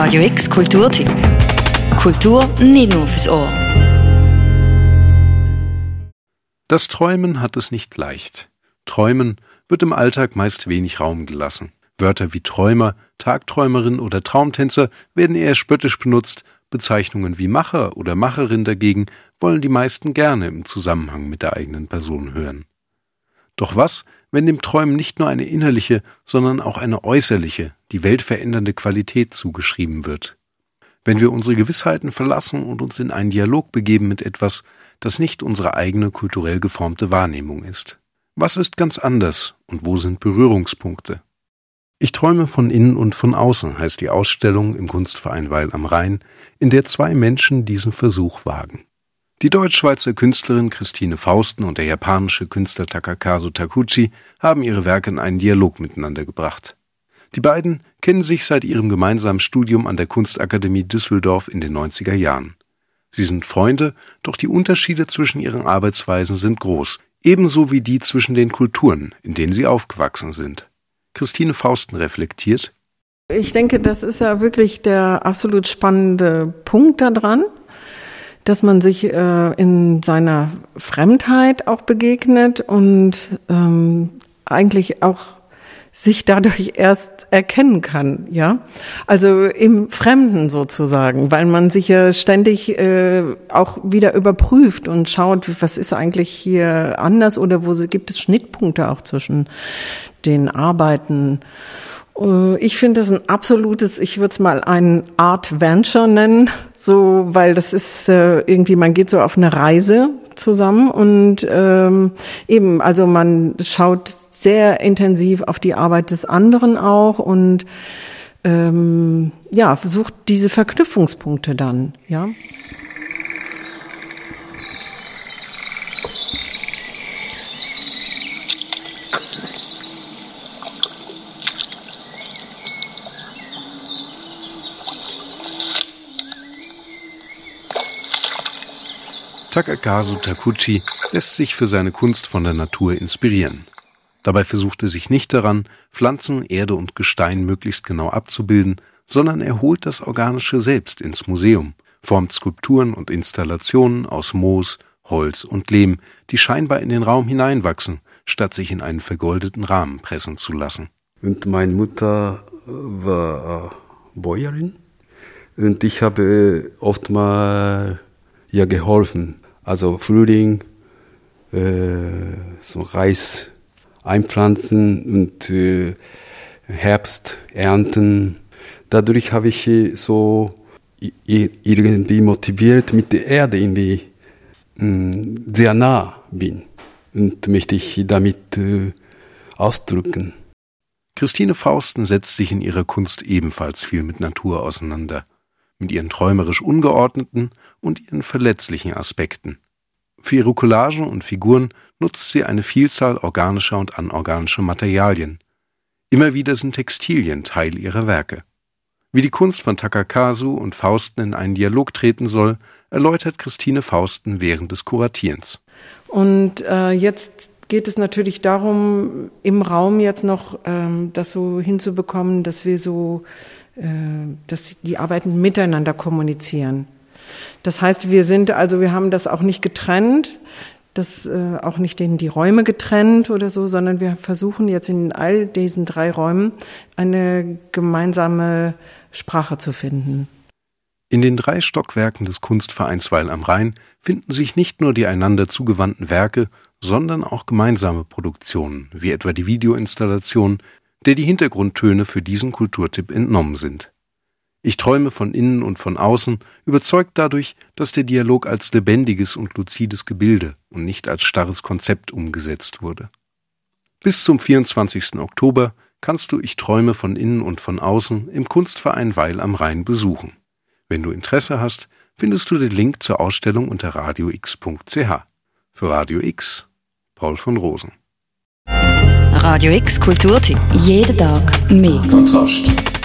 Radio X Kulturtipp. Kultur nicht nur fürs Ohr. Das Träumen hat es nicht leicht. Träumen wird im Alltag meist wenig Raum gelassen. Wörter wie Träumer, Tagträumerin oder Traumtänzer werden eher spöttisch benutzt, Bezeichnungen wie Macher oder Macherin dagegen wollen die meisten gerne im Zusammenhang mit der eigenen Person hören. Doch was, wenn dem Träumen nicht nur eine innerliche, sondern auch eine äußerliche, die Welt verändernde Qualität zugeschrieben wird? Wenn wir unsere Gewissheiten verlassen und uns in einen Dialog begeben mit etwas, das nicht unsere eigene kulturell geformte Wahrnehmung ist. Was ist ganz anders und wo sind Berührungspunkte? Ich träume von innen und von außen heißt die Ausstellung im Kunstverein Weil am Rhein, in der zwei Menschen diesen Versuch wagen. Die deutsch-schweizer Künstlerin Christine Fausten und der japanische Künstler Takakazu Takuchi haben ihre Werke in einen Dialog miteinander gebracht. Die beiden kennen sich seit ihrem gemeinsamen Studium an der Kunstakademie Düsseldorf in den 90er Jahren. Sie sind Freunde, doch die Unterschiede zwischen ihren Arbeitsweisen sind groß, ebenso wie die zwischen den Kulturen, in denen sie aufgewachsen sind. Christine Fausten reflektiert. Ich denke, das ist ja wirklich der absolut spannende Punkt daran, dass man sich äh, in seiner Fremdheit auch begegnet und ähm, eigentlich auch sich dadurch erst erkennen kann, ja. Also im Fremden sozusagen, weil man sich ja ständig äh, auch wieder überprüft und schaut, was ist eigentlich hier anders oder wo gibt es Schnittpunkte auch zwischen den Arbeiten. Äh, ich finde das ein absolutes, ich würde es mal ein Art Venture nennen, so, weil das ist äh, irgendwie, man geht so auf eine Reise zusammen und ähm, eben, also man schaut sehr intensiv auf die Arbeit des anderen auch und ähm, ja, versucht diese Verknüpfungspunkte dann, ja. Takakazu Takuchi lässt sich für seine Kunst von der Natur inspirieren. Dabei versucht er sich nicht daran, Pflanzen, Erde und Gestein möglichst genau abzubilden, sondern er holt das Organische selbst ins Museum, formt Skulpturen und Installationen aus Moos, Holz und Lehm, die scheinbar in den Raum hineinwachsen, statt sich in einen vergoldeten Rahmen pressen zu lassen. Und meine Mutter war Bäuerin und ich habe oft mal ihr geholfen. Also Frühling, äh, so Reis einpflanzen und äh, Herbst ernten. Dadurch habe ich äh, so irgendwie motiviert, mit der Erde irgendwie mh, mm, sehr nah bin und möchte ich damit äh, ausdrücken. Christine Fausten setzt sich in ihrer Kunst ebenfalls viel mit Natur auseinander, mit ihren träumerisch ungeordneten und ihren verletzlichen Aspekten. Für ihre Collagen und Figuren nutzt sie eine Vielzahl organischer und anorganischer Materialien. Immer wieder sind Textilien Teil ihrer Werke. Wie die Kunst von Takakasu und Fausten in einen Dialog treten soll, erläutert Christine Fausten während des Kuratierens. Und äh, jetzt geht es natürlich darum, im Raum jetzt noch ähm, das so hinzubekommen, dass wir so, äh, dass die Arbeiten miteinander kommunizieren. Das heißt, wir sind also, wir haben das auch nicht getrennt, das äh, auch nicht in die Räume getrennt oder so, sondern wir versuchen jetzt in all diesen drei Räumen eine gemeinsame Sprache zu finden. In den drei Stockwerken des Kunstvereins Weil am Rhein finden sich nicht nur die einander zugewandten Werke, sondern auch gemeinsame Produktionen, wie etwa die Videoinstallation, der die Hintergrundtöne für diesen Kulturtipp entnommen sind. Ich träume von innen und von außen, überzeugt dadurch, dass der Dialog als lebendiges und luzides Gebilde und nicht als starres Konzept umgesetzt wurde. Bis zum 24. Oktober kannst du Ich träume von innen und von außen im Kunstverein Weil am Rhein besuchen. Wenn du Interesse hast, findest du den Link zur Ausstellung unter radiox.ch. Für Radio X, Paul von Rosen. Radio X Kulturtipp. Jeden Tag mehr. Kontrast.